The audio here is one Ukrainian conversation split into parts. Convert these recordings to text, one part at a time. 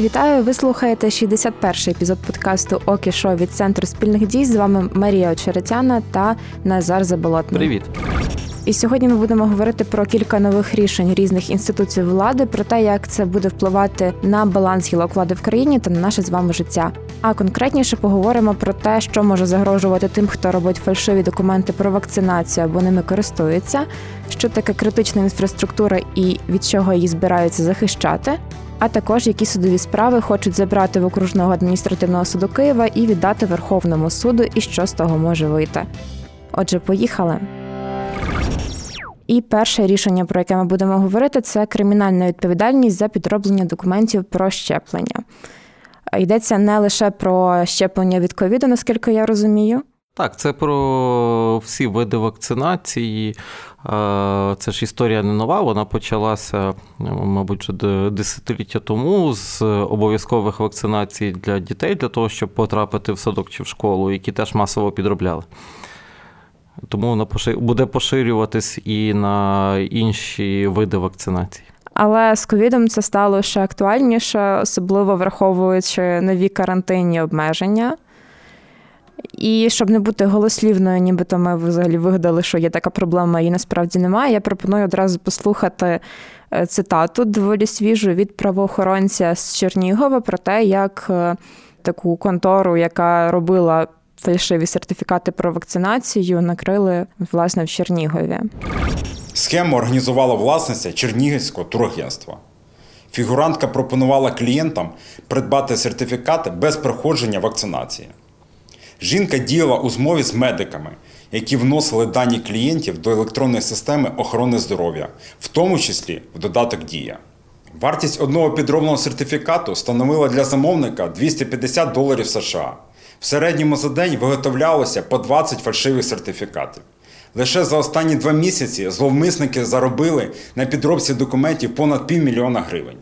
Вітаю! Ви слухаєте 61-й епізод подкасту Окі Шо від центру спільних дій. З вами Марія Очеретяна та Назар Заболотний. Привіт. І сьогодні ми будемо говорити про кілька нових рішень різних інституцій влади, про те, як це буде впливати на баланс гілок влади в країні та на наше з вами життя. А конкретніше поговоримо про те, що може загрожувати тим, хто робить фальшиві документи про вакцинацію або ними користується, що таке критична інфраструктура і від чого її збираються захищати. А також які судові справи хочуть забрати в окружного адміністративного суду Києва і віддати Верховному суду, і що з того може вийти. Отже, поїхали. І перше рішення, про яке ми будемо говорити, це кримінальна відповідальність за підроблення документів про щеплення. Йдеться не лише про щеплення від ковіду, наскільки я розумію. Так, це про всі види вакцинації. Це ж історія не нова. Вона почалася, мабуть, десятиліття тому з обов'язкових вакцинацій для дітей, для того, щоб потрапити в садок чи в школу, які теж масово підробляли. Тому вона буде поширюватись і на інші види вакцинації. Але з ковідом це стало ще актуальніше, особливо враховуючи нові карантинні обмеження. І щоб не бути голослівною, нібито ми взагалі вигадали, що є така проблема, і насправді немає. Я пропоную одразу послухати е, цитату доволі свіжу від правоохоронця з Чернігова про те, як е, таку контору, яка робила фальшиві сертифікати про вакцинацію, накрили власне в Чернігові. Схему організувала власниця Чернігівського турагентства. Фігурантка пропонувала клієнтам придбати сертифікати без проходження вакцинації. Жінка діяла у змові з медиками, які вносили дані клієнтів до електронної системи охорони здоров'я, в тому числі в додаток Дія. Вартість одного підробного сертифікату становила для замовника 250 доларів США. В середньому за день виготовлялося по 20 фальшивих сертифікатів. Лише за останні два місяці зловмисники заробили на підробці документів понад півмільйона гривень.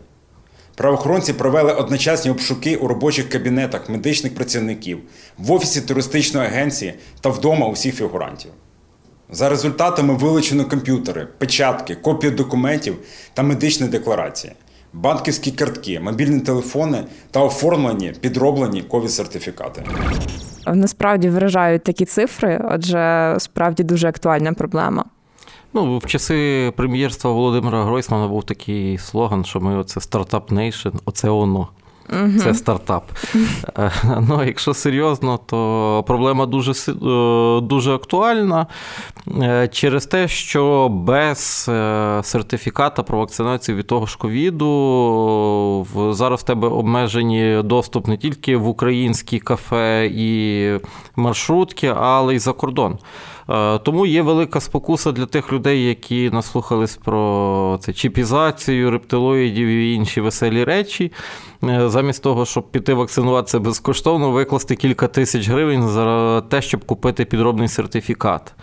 Правоохоронці провели одночасні обшуки у робочих кабінетах медичних працівників, в офісі туристичної агенції та вдома усіх фігурантів. За результатами вилучено комп'ютери, печатки, копії документів та медичні декларації, банківські картки, мобільні телефони та оформлені підроблені ковід-сертифікати. Насправді вражають такі цифри, адже справді дуже актуальна проблема. Ну, в часи прем'єрства Володимира Гройсмана був такий слоган, що ми оце стартап нейшн, оце воно. Угу. Це стартап. Е, ну, Якщо серйозно, то проблема дуже е, дуже актуальна е, через те, що без сертифіката про вакцинацію від того ж ковіду зараз в тебе обмежені доступ не тільки в українські кафе і маршрутки, але й за кордон. Е, тому є велика спокуса для тих людей, які наслухались про це чіпізацію, рептилоїдів і інші веселі речі. Е, замість того, щоб піти вакцинуватися безкоштовно, викласти кілька тисяч гривень за те, щоб купити підробний сертифікат.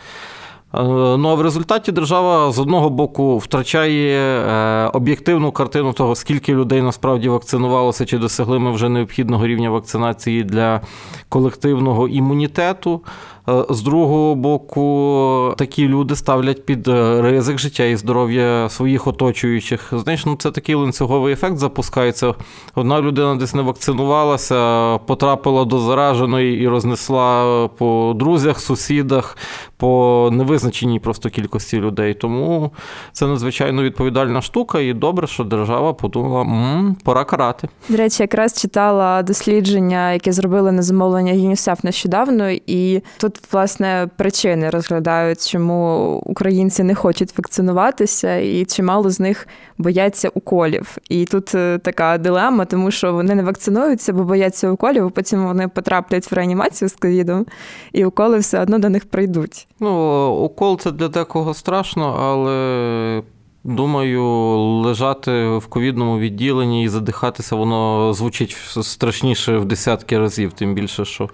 Е, ну а в результаті держава з одного боку втрачає об'єктивну картину того, скільки людей насправді вакцинувалося, чи досягли ми вже необхідного рівня вакцинації для колективного імунітету. Е, з другого боку, такі люди ставлять під е, ризик життя і здоров'я своїх оточуючих. Знаєш, ну це такий ланцюговий ефект запускається. Одна людина десь не вакцинувалася, потрапила до зараженої і рознесла по друзях, сусідах, по невизначеній просто кількості людей. Тому це надзвичайно відповідальна штука, і добре, що держава подумала, м пора карати. До речі, якраз читала дослідження, яке зробили на замовлення ЮНІСЕФ нещодавно, і тут власне причини розглядають, чому українці не хочуть вакцинуватися, і чимало з них бояться уколів. І тут е, така дилема, тому що вони не вакцинуються, бо бояться уколів, а потім вони потраплять в реанімацію з ковідом, і уколи все одно до них прийдуть. Ну, укол це для декого страшно, але. Думаю, лежати в ковідному відділенні і задихатися, воно звучить страшніше в десятки разів, тим більше, що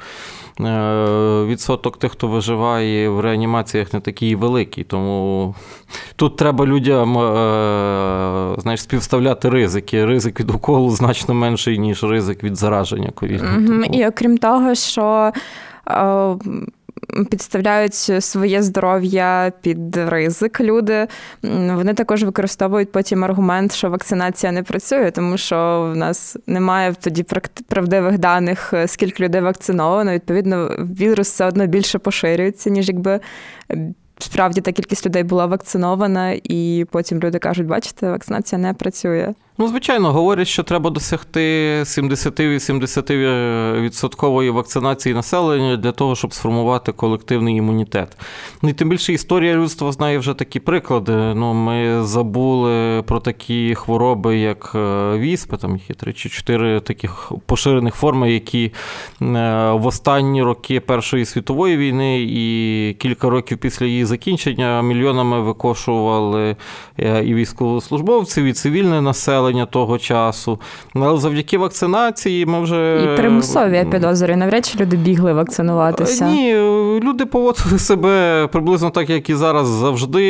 Е, відсоток тих, хто виживає в реанімаціях, не такий великий. Тому тут треба людям е, знаєш, співставляти ризики. Ризик від уколу значно менший, ніж ризик від зараження ковідом. І окрім того, що. Е, підставляють своє здоров'я під ризик. Люди вони також використовують потім аргумент, що вакцинація не працює, тому що в нас немає тоді правдивих даних, скільки людей вакциновано. Відповідно, вірус все одно більше поширюється, ніж якби справді та кількість людей була вакцинована, і потім люди кажуть, бачите, вакцинація не працює. Ну, звичайно, говорять, що треба досягти 70-80% вакцинації населення для того, щоб сформувати колективний імунітет. Ну і тим більше історія людства знає вже такі приклади. Ну, Ми забули про такі хвороби, як е, віспи, там є три чи чотири таких поширених форми, які е, в останні роки Першої світової війни і кілька років після її закінчення мільйонами викошували е, і військовослужбовців, і цивільне населення населення того часу. Але завдяки вакцинації ми вже. І примусові я підозрюю, навряд чи люди бігли вакцинуватися. Ні, люди поводили себе приблизно так, як і зараз завжди.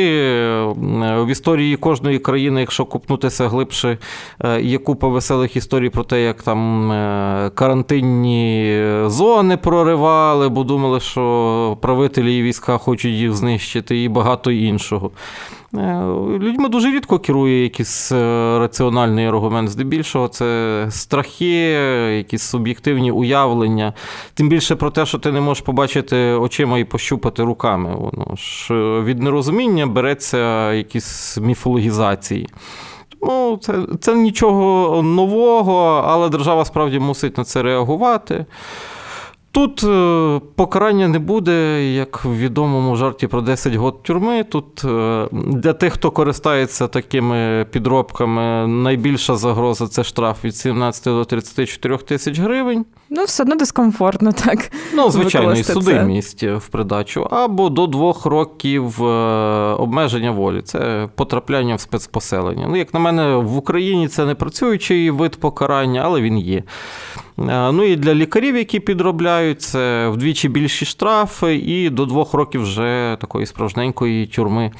В історії кожної країни, якщо купнутися глибше, е, є купа веселих історій про те, як там е, карантинні зони проривали, бо думали, що правителі і війська хочуть їх знищити, і багато іншого. Е, людьми дуже рідко керує якийсь е, раціональний аргумент. Здебільшого, це страхи, якісь суб'єктивні уявлення. Тим більше про те, що ти не можеш побачити очима і пощупати руками. Воно ж е, від нерозуміння береться якісь міфологізації. Ну, це, це нічого нового, але держава справді мусить на це реагувати. Тут е, покарання не буде, як в відомому жарті про 10 год тюрми. Тут е, для тих, хто користається такими підробками, найбільша загроза це штраф від 17 до 34 тисяч гривень. Ну, все одно дискомфортно, так. Ну, звичайно, і судимість в придачу, або до двох років е, обмеження волі. Це потрапляння в спецпоселення. Ну, як на мене, в Україні це не працюючий вид покарання, але він є. Ну і для лікарів, які підробляють, це вдвічі більші штрафи, і до двох років вже такої справжненької тюрми.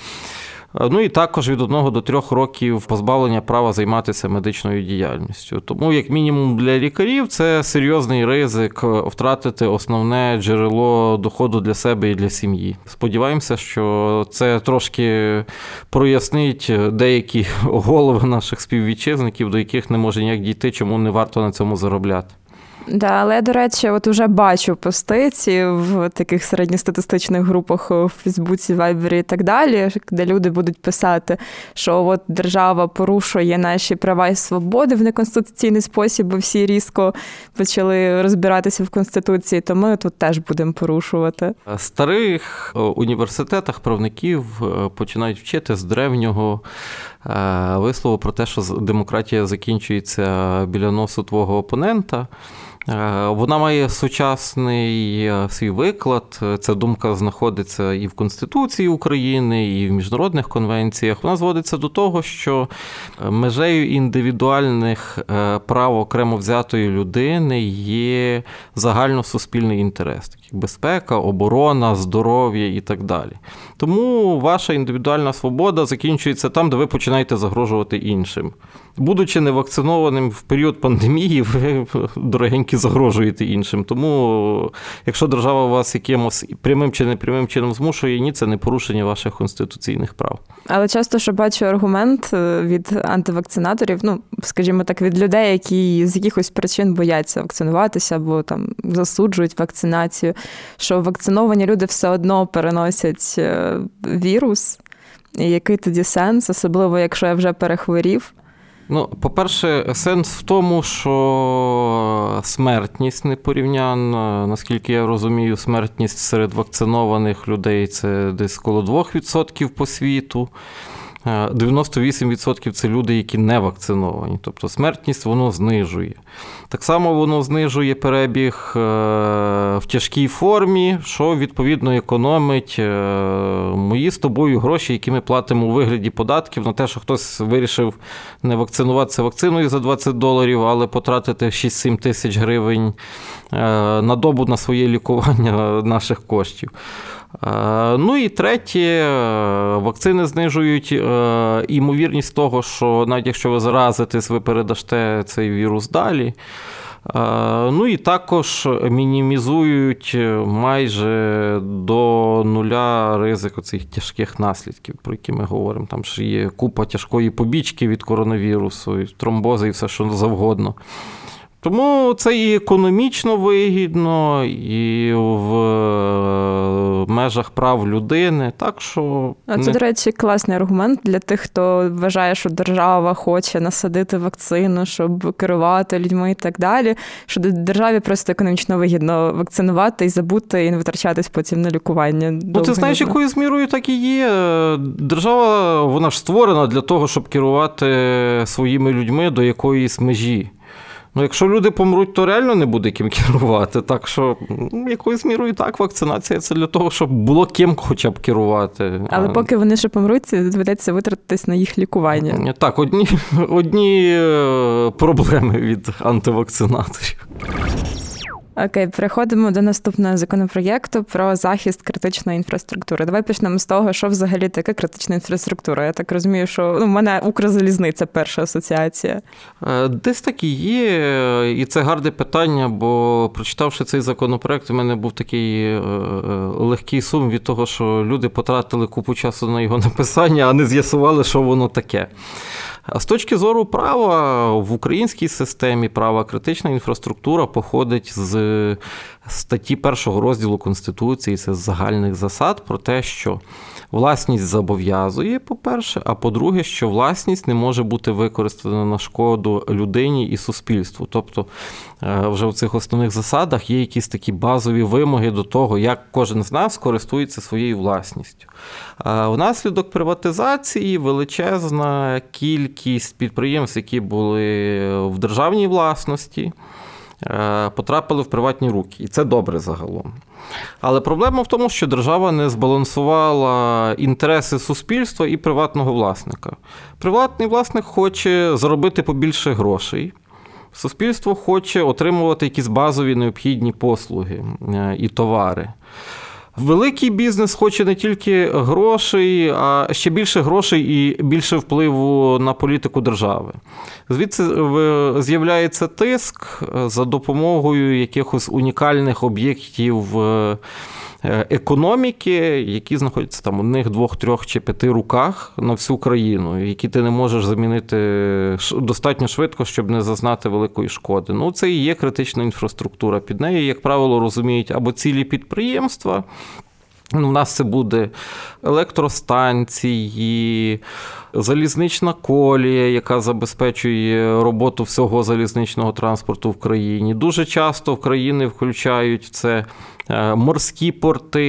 Ну і також від одного до трьох років позбавлення права займатися медичною діяльністю. Тому, як мінімум, для лікарів це серйозний ризик втратити основне джерело доходу для себе і для сім'ї. Сподіваємося, що це трошки прояснить деякі голови наших співвітчизників, до яких не може ніяк дійти, чому не варто на цьому заробляти. Да, але до речі, от уже бачу пости в таких середньостатистичних групах у Фейсбуці, Вайбері і так далі, де люди будуть писати, що от держава порушує наші права і свободи в неконституційний спосіб, бо всі різко почали розбиратися в конституції, то ми тут теж будемо порушувати. Старих е, університетах правників е, починають вчити з древнього е, вислову про те, що демократія закінчується біля носу твого опонента. Е, вона має сучасний е, свій виклад. Ця думка знаходиться і в Конституції України, і в міжнародних конвенціях. Вона зводиться до того, що е, межею індивідуальних прав окремо взятої людини є загальносуспільний інтерес, такий безпека, оборона, здоров'я і так далі. Тому ваша індивідуальна свобода закінчується там, де ви починаєте загрожувати іншим. Будучи невакцинованим в період пандемії, ви дорогенькі загрожуєте іншим. Тому, якщо держава вас якимось прямим чи непрямим чином змушує, ні, це не порушення ваших конституційних прав. Але часто що бачу аргумент е, від антивакцинаторів, ну скажімо так, від людей, які з якихось причин бояться вакцинуватися або там засуджують вакцинацію, що вакциновані люди все одно переносять е, вірус. І який тоді сенс, особливо якщо я вже перехворів. Ну, по-перше, сенс в тому, що смертність непорівнянна. Наскільки я розумію, смертність серед вакцинованих людей це десь коло 2% по світу. 98% це люди, які не вакциновані. Тобто смертність воно знижує. Так само воно знижує перебіг е, в тяжкій формі, що відповідно економить е, мої з тобою гроші, які ми платимо у вигляді податків на те, що хтось вирішив не вакцинуватися вакциною за 20 доларів, але потратити 6-7 тисяч гривень е, на добу на своє лікування наших коштів. Ну і третє, вакцини знижують імовірність того, що навіть якщо ви заразитесь, ви передасте цей вірус далі. Ну і також мінімізують майже до нуля ризику цих тяжких наслідків, про які ми говоримо. Там ж є купа тяжкої побічки від коронавірусу, і тромбози і все, що завгодно. Тому це і економічно вигідно, і в е, межах прав людини. Так що а це, не... до речі, класний аргумент для тих, хто вважає, що держава хоче насадити вакцину, щоб керувати людьми і так далі. Що державі просто економічно вигідно вакцинувати і забути, і не витрачатись потім на лікування. Ну, ти знаєш, якою з мірою так і є. Держава вона ж створена для того, щоб керувати своїми людьми до якоїсь межі. Ну, якщо люди помруть, то реально не буде ким керувати. Так що ну, якоюсь мірою так, вакцинація це для того, щоб було ким хоча б керувати. Але поки вони ще помруть, доведеться витратитись на їх лікування. Так, одні, одні е, проблеми від антивакцинаторів. Окей, переходимо до наступного законопроєкту про захист критичної інфраструктури. Давай почнемо з того, що взагалі таке критична інфраструктура. Я так розумію, що ну, в мене Укрзалізниця перша асоціація. Е, десь так і є, і це гарне питання, бо прочитавши цей законопроект, у мене був такий е, е, легкий сум від того, що люди потратили купу часу на його написання, а не з'ясували, що воно таке. З точки зору права в українській системі права критична інфраструктура походить з статті першого розділу Конституції, це з загальних засад про те, що власність зобов'язує, по-перше, а по-друге, що власність не може бути використана на шкоду людині і суспільству. Тобто е, вже в цих основних засадах є якісь такі базові вимоги до того, як кожен з нас користується своєю власністю. Внаслідок приватизації величезна кількість підприємств, які були в державній власності. Е, потрапили в приватні руки, і це добре загалом. Але проблема в тому, що держава не збалансувала інтереси суспільства і приватного власника. Приватний власник хоче заробити побільше грошей. Суспільство хоче отримувати якісь базові необхідні послуги е, і товари. Великий бізнес хоче не тільки грошей, а ще більше грошей і більше впливу на політику держави. Звідси з'являється тиск за допомогою якихось унікальних об'єктів. Е, економіки, які знаходяться там у них двох, трьох чи п'яти руках на всю країну, які ти не можеш замінити достатньо швидко, щоб не зазнати великої шкоди. Ну, це і є критична інфраструктура. Під нею, як правило, розуміють або цілі підприємства. Ну, У нас це буде електростанції, залізнична колія, яка забезпечує роботу всього залізничного транспорту в країні. Дуже часто в країни включають в це Е, морські порти,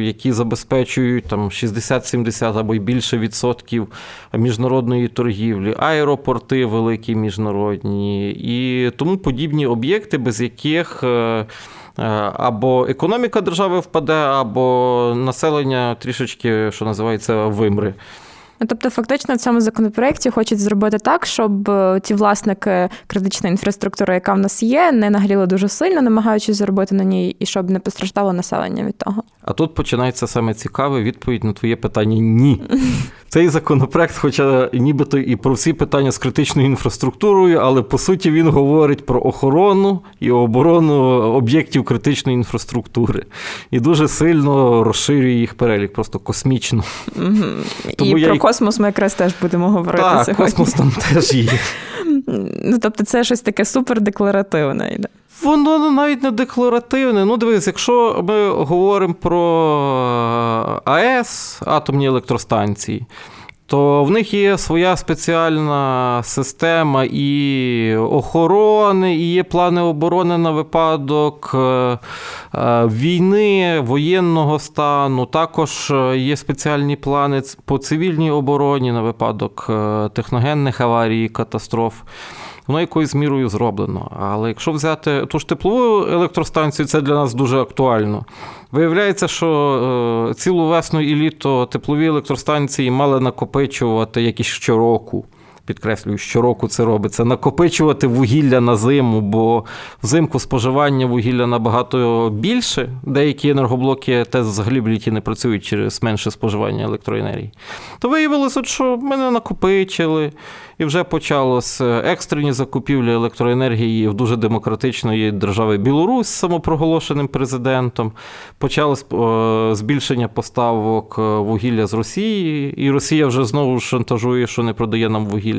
які забезпечують там 60-70 або й більше відсотків міжнародної торгівлі, аеропорти великі міжнародні і тому подібні об'єкти, без яких е, або економіка держави впаде, або населення трішечки, що називається, вимре. Ну, тобто, фактично, в цьому законопроекті хочуть зробити так, щоб е, ті власники критичної інфраструктури, яка в нас є, не нагріли дуже сильно, намагаючись заробити на ній, і щоб не постраждало населення від того. А тут починається саме цікаве відповідь на твоє питання ні. Цей законопроект, хоча нібито і про всі питання з критичною інфраструктурою, але по суті він говорить про охорону і оборону об'єктів критичної інфраструктури і дуже сильно розширює їх перелік, просто космічно. Тому і про космос ми якраз теж будемо говорити. Так, сьогодні. космос там теж є. Ну, Тобто, це щось таке супердекларативне. Воно навіть не декларативне. Ну, дивись, якщо ми говоримо про АЕС, атомні електростанції, то в них є своя спеціальна система і охорони, і є плани оборони на випадок е, е, війни, воєнного стану. Також е, є спеціальні плани по цивільній обороні на випадок техногенних аварій, катастроф воно якоюсь мірою зроблено. Але якщо взяти ту ж теплову електростанцію, це для нас дуже актуально. Виявляється, що е, цілу весну і літо теплові електростанції мали накопичувати якісь щороку підкреслюю, щороку це робиться, накопичувати вугілля на зиму, бо взимку споживання вугілля набагато більше. Деякі енергоблоки теж взагалі в літі не працюють через менше споживання електроенергії. То виявилося, що ми не накопичили, і вже почалося екстрені закупівлі електроенергії в дуже демократичної держави Білорусь з самопроголошеним президентом. Почалось е, збільшення поставок е, вугілля з Росії, і Росія вже знову шантажує, що не продає нам вугілля.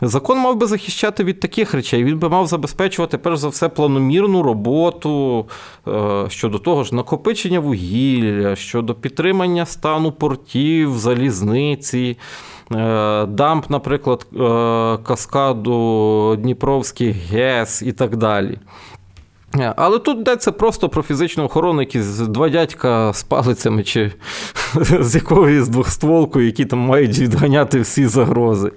Закон мав би захищати від таких речей. Він би мав забезпечувати, перш за все, планомірну роботу е, щодо того ж накопичення вугілля, щодо підтримання стану портів, залізниці. Е, дамп, наприклад, е, каскаду Дніпровський ГЕС і так далі. Е, але тут йдеться просто про фізичну охорону, якісь два дядька з палицями чи з якоюсь двохстволкою, які там мають відганяти всі загрози.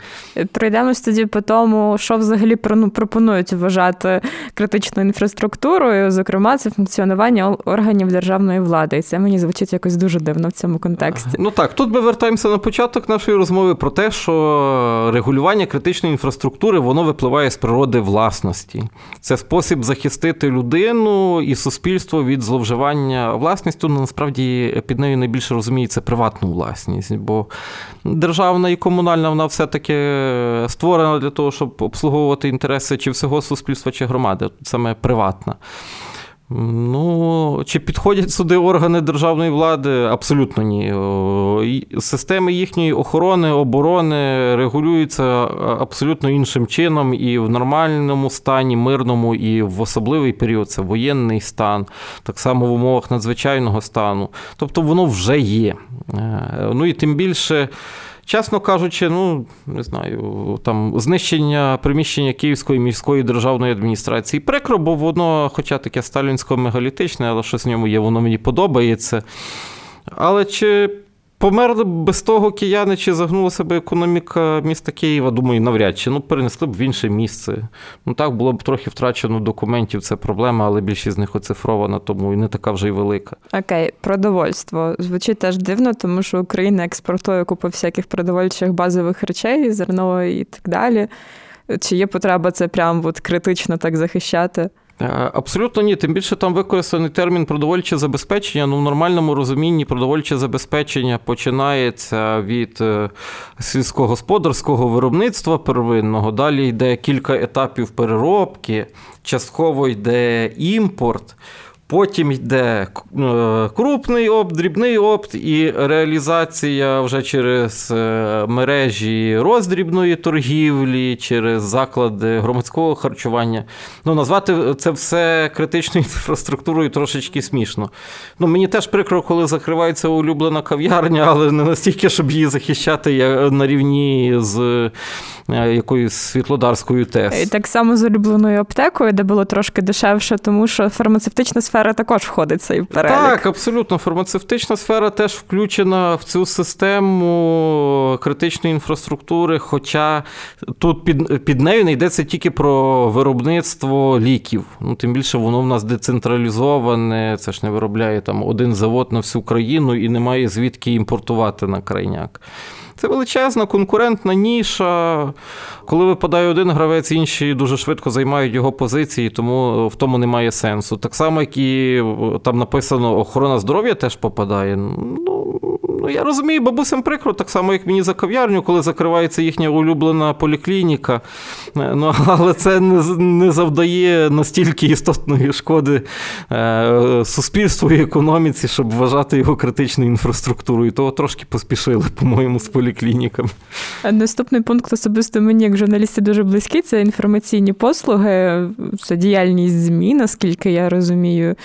Пройдемось тоді по тому, що взагалі ну, пропонують вважати критичною інфраструктурою, зокрема, це функціонування органів державної влади. І це мені звучить якось дуже дивно в цьому контексті. Ну так, тут ми вертаємося на початок нашої розмови про те, що регулювання критичної інфраструктури воно випливає з природи власності. Це спосіб захистити людей людину і суспільство від зловживання власністю, ну, насправді під нею найбільше розуміється приватну власність, бо державна і комунальна вона все-таки створена для того, щоб обслуговувати інтереси чи всього суспільства, чи громади, саме приватна. Ну, чи підходять сюди органи державної влади? Абсолютно ні. Системи їхньої охорони, оборони регулюються абсолютно іншим чином і в нормальному стані, мирному, і в особливий період це воєнний стан, так само в умовах надзвичайного стану. Тобто воно вже є. Е, ну і тим більше. Чесно кажучи, ну не знаю, там знищення приміщення Київської міської державної адміністрації прикро, бо воно, хоча таке сталінсько-мегалітичне, але щось в ньому є, воно мені подобається. Але чи Померли б без того кияни, чи загнулася б економіка міста Києва, думаю, навряд чи ну перенесли б в інше місце. Ну так було б трохи втрачено документів, це проблема, але більшість з них оцифрована, тому і не така вже й велика. Окей, продовольство звучить теж дивно, тому що Україна експортує купу всяких продовольчих базових речей, зерно і так далі. Чи є потреба це прям от критично так захищати? Е, абсолютно ні. Тим більше там використаний термін продовольче забезпечення. Ну, в нормальному розумінні продовольче забезпечення починається від е, сільськогосподарського виробництва первинного. Далі йде кілька етапів переробки, частково йде імпорт. Потім йде е, крупний опт, дрібний опт і реалізація вже через е, мережі роздрібної торгівлі, через заклади громадського харчування. Ну, Назвати це все критичною інфраструктурою трошечки смішно. Ну, Мені теж прикро, коли закривається улюблена кав'ярня, але не настільки, щоб її захищати на рівні з е, якоюсь світлодарською ТЕС. І так само з улюбленою аптекою, де було трошки дешевше, тому що фармацевтична сфера сфера також входить цей перелік. Так, абсолютно. Фармацевтична сфера теж включена в цю систему критичної інфраструктури. Хоча тут під під нею не йдеться тільки про виробництво ліків. Ну, Тим більше воно в нас децентралізоване, це ж не виробляє там один завод на всю країну і немає звідки імпортувати на крайняк. Це величезна конкурентна ніша. Коли випадає один гравець, інші дуже швидко займають його позиції, тому в тому немає сенсу. Так само, як і там написано охорона здоров'я теж попадає. Ну, Ну, я розумію, бабусям прикро, так само, як мені за кав'ярню, коли закривається їхня улюблена поліклініка. Е, ну, Але це не не завдає настільки істотної шкоди е, суспільству і економіці, щоб вважати його критичною інфраструктурою. Того трошки поспішили, по-моєму, з поліклініками. Наступний пункт особисто мені, як журналісти, дуже близький це інформаційні послуги, це діяльність ЗМІ, наскільки я розумію.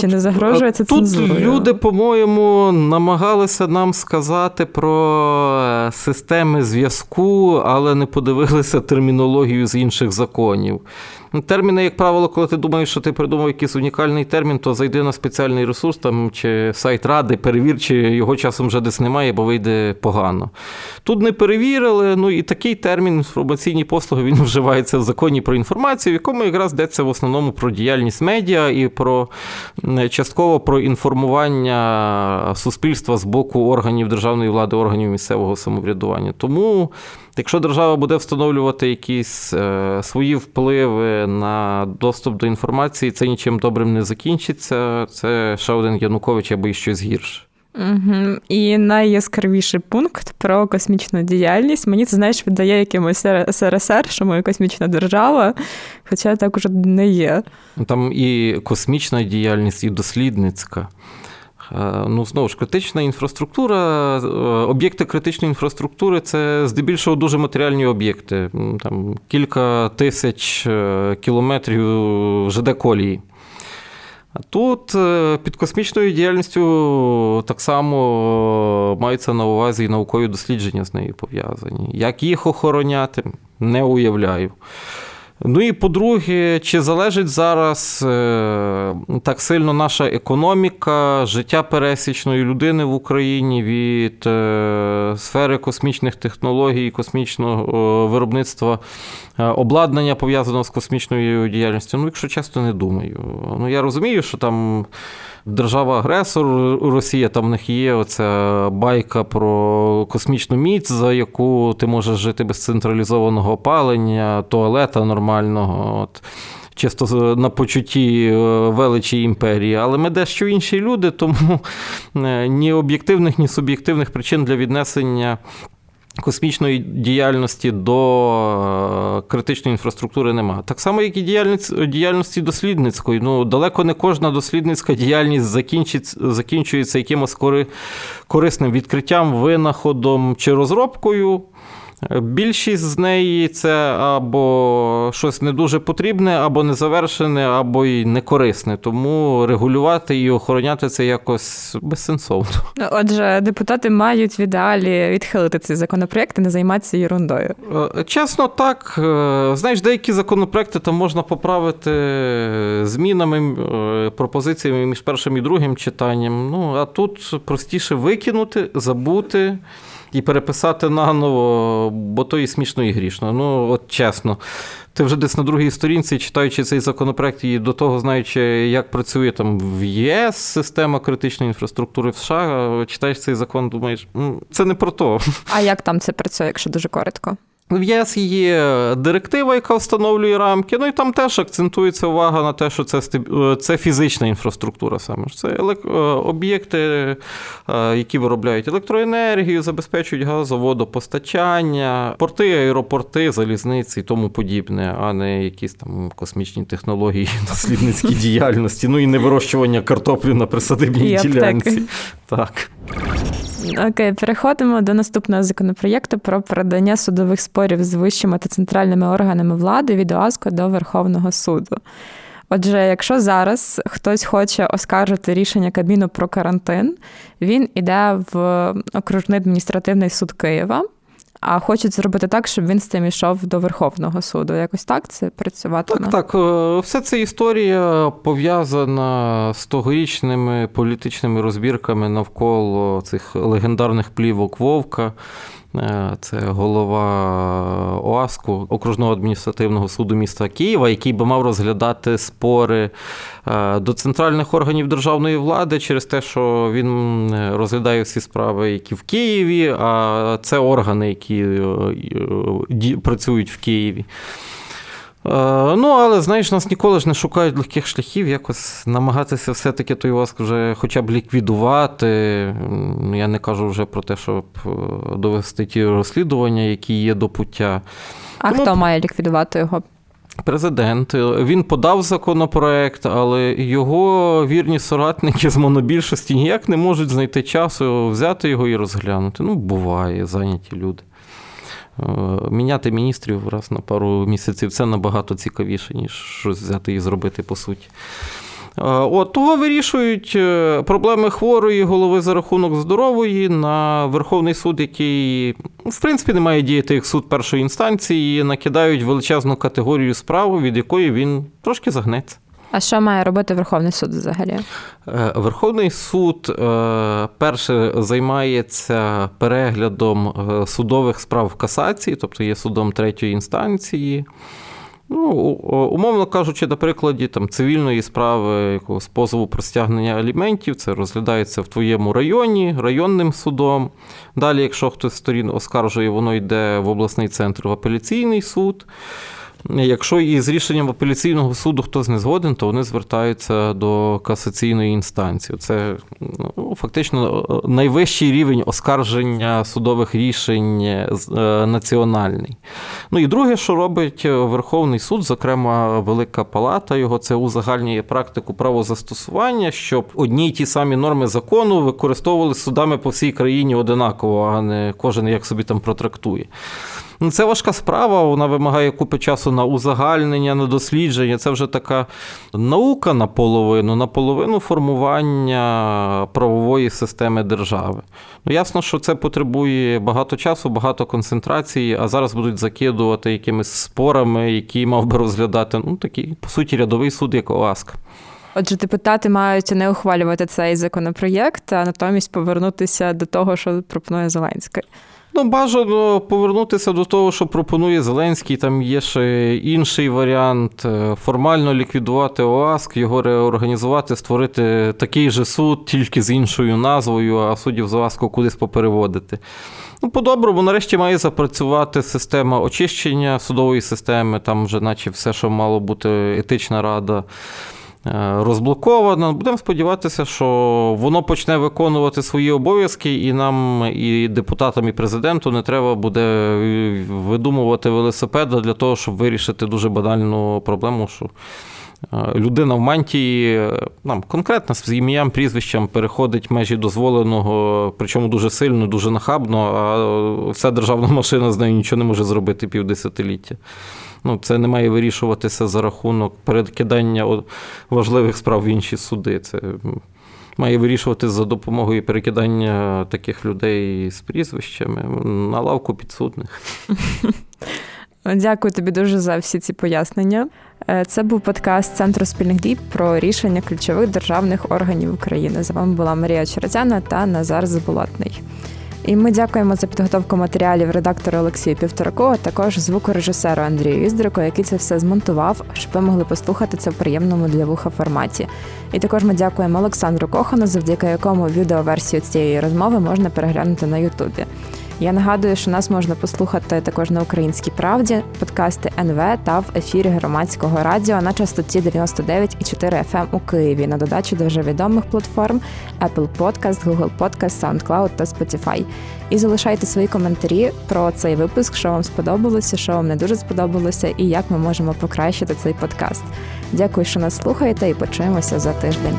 Чи не загрожує це цензурою? Тут люди, по-моєму, намагалися нам сказати про е, системи зв'язку, але не подивилися термінологію з інших законів. Ну, терміни, як правило, коли ти думаєш, що ти придумав якийсь унікальний термін, то зайди на спеціальний ресурс там чи сайт ради, перевір, чи його часом вже десь немає, бо вийде погано. Тут не перевірили, ну і такий термін інформаційні послуги він вживається в законі про інформацію, в якому якраз йдеться в основному про діяльність медіа і про частково про інформування суспільства з боку органів державної влади, органів місцевого самоврядування. Тому Якщо держава буде встановлювати якісь е, свої впливи на доступ до інформації, це нічим добрим не закінчиться. Це ще один Янукович або і щось гірше. Угу. І найяскравіший пункт про космічну діяльність. Мені це знаєш віддає якимось СРСР, що ми космічна держава, хоча так уже не є. Там і космічна діяльність, і дослідницька. Е, ну, знову ж, критична інфраструктура, е, об'єкти критичної інфраструктури це здебільшого дуже матеріальні об'єкти. Там Кілька тисяч е, кілометрів ЖД колії. А тут під космічною діяльністю так само маються на увазі і наукові дослідження з нею пов'язані. Як їх охороняти, не уявляю. Ну і по-друге, чи залежить зараз е, так сильно наша економіка, життя пересічної людини в Україні від е, сфери космічних технологій, космічного виробництва е, обладнання пов'язаного з космічною діяльністю? Ну, якщо чесно, не думаю. Ну я розумію, що там держава-агресор Росія, там в них є оця байка про космічну міць, за яку ти можеш жити без централізованого опалення, туалета нормального. От. Чисто на почутті е, величі імперії, але ми дещо інші люди, тому е, ні об'єктивних, ні суб'єктивних причин для віднесення Космічної діяльності до е, критичної інфраструктури немає. Так само, як і діяльності дослідницької. Ну, далеко не кожна дослідницька діяльність закінчується якимось корисним відкриттям, винаходом чи розробкою. Більшість з неї це або щось не дуже потрібне, або незавершене, або й некорисне. Тому регулювати і охороняти це якось безсенсовно. Отже, депутати мають в ідеалі відхилити ці законопроекти, не займатися ерундою. Е, чесно, так. Е, знаєш, деякі законопроекти там можна поправити змінами, е, пропозиціями між першим і другим читанням. Ну а тут простіше викинути, забути і переписати наново, бо то і смішно і грішно. Ну, от чесно. Ти вже десь на другій сторінці, читаючи цей законопроект, і до того знаючи, як працює там в ЄС система критичної інфраструктури в США, читаєш цей закон, думаєш, це не про то. А як там це працює, якщо дуже коротко? В ЄС є директива, яка встановлює рамки. Ну і там теж акцентується увага на те, що це е, це фізична інфраструктура саме. Це е, об'єкти, е, які виробляють електроенергію, забезпечують газоводопостачання, порти, аеропорти, залізниці і тому подібне, а не якісь там космічні технології, дослідницькі діяльності, ну і не вирощування картоплі на присадибній ділянці. Так. Окей, переходимо до наступного законопроєкту про передання судових спорів з вищими та центральними органами влади від ОАСКО до Верховного суду. Отже, якщо зараз хтось хоче оскаржити рішення Кабміну про карантин, він іде в окружний адміністративний суд Києва а хочуть зробити так, щоб він з цим йшов до Верховного суду. Якось так це працюватиме? Так, так. Все вся ця історія пов'язана з тогорічними політичними розбірками навколо цих легендарних плівок Вовка. Е, це голова ОАСКу окружного адміністративного суду міста Києва, який би мав розглядати спори е, до центральних органів державної влади через те, що він розглядає всі справи, які в Києві, а це органи, які е, працюють в Києві. Е, ну, але знаєш, нас ніколи ж не шукають легких шляхів, якось намагатися все-таки той воск вже хоча б ліквідувати. Я не кажу вже про те, щоб е, довести ті розслідування, які є до пуття. А Тому... хто має ліквідувати його? Президент. Він подав законопроект, але його вірні соратники з монобільшості ніяк не можуть знайти часу взяти його і розглянути. Ну, буває, зайняті люди. Е, міняти міністрів раз на пару місяців це набагато цікавіше, ніж щось взяти і зробити по суті. Е, от Того вирішують е, проблеми хворої голови за рахунок здорової на Верховний суд, який, в принципі, не має діяти як суд першої інстанції, накидають величезну категорію справ, від якої він трошки загнеться. А що має робити Верховний суд взагалі? Е, Верховний суд е, перше займається переглядом е, судових справ в касації, тобто є судом третьої інстанції. Ну, умовно кажучи, на прикладі там цивільної справи якогось позову про стягнення аліментів, це розглядається в твоєму районі, районним судом. Далі, якщо хтось з сторін оскаржує, воно йде в обласний центр в апеляційний суд. Якщо із рішенням апеляційного суду хтось не згоден, то вони звертаються до касаційної інстанції. Це ну, фактично найвищий рівень оскарження судових рішень е, національний. Ну і друге, що робить Верховний суд, зокрема Велика Палата, його це узагальнює практику правозастосування, щоб одні й ті самі норми закону використовували судами по всій країні одинаково, а не кожен як собі там протрактує. Ну, Це важка справа, вона вимагає купи часу на узагальнення, на дослідження. Це вже така наука наполовину, наполовину формування правової системи держави. Ну, Ясно, що це потребує багато часу, багато концентрації, а зараз будуть закидувати якимись спорами, які мав би розглядати ну, такий, по суті, рядовий суд, як ОАСК. Отже, депутати мають не ухвалювати цей законопроєкт, а натомість повернутися до того, що пропонує Зеленський. Ну, бажано повернутися до того, що пропонує Зеленський. Там є ще інший варіант. Е, формально ліквідувати ОАСК, його реорганізувати, створити такий же суд, тільки з іншою назвою, а суддів з ОАСКу кудись попереводити. Ну, по-доброму, нарешті має запрацювати система очищення судової системи, там вже, наче все, що мало бути етична рада. Е, розблоковано. Будемо сподіватися, що воно почне виконувати свої обов'язки, і нам, і депутатам, і президенту не треба буде видумувати велосипеда для того, щоб вирішити дуже банальну проблему. що е, Людина в мантії нам конкретно з ім'ям, прізвищем переходить межі дозволеного, причому дуже сильно, дуже нахабно, а вся державна машина з нею нічого не може зробити півдесятиліття. Ну, Це не має вирішуватися за рахунок перекидання важливих справ в інші суди. Це має вирішуватися за допомогою перекидання таких людей з прізвищами на лавку підсудних. Дякую тобі дуже за всі ці пояснення. Е, це був подкаст Центру спільних дій про рішення ключових державних органів України. З вами була Марія Черетяна та Назар Заболотний. І ми дякуємо за підготовку матеріалів редактору Олексію Півтораку, а також звукорежисеру Андрію Іздрику, який це все змонтував, щоб ви могли послухати це в приємному для вуха форматі. І також ми дякуємо Олександру Кохану, завдяки якому відеоверсію цієї розмови можна переглянути на Ютубі. Я нагадую, що нас можна послухати також на українській правді, подкасти НВ та в ефірі громадського радіо на частоті 99,4 FM ем у Києві на додачу до вже відомих платформ Apple Podcast, Google Podcast, SoundCloud та Spotify. І залишайте свої коментарі про цей випуск, що вам сподобалося, що вам не дуже сподобалося, і як ми можемо покращити цей подкаст. Дякую, що нас слухаєте, і почуємося за тиждень.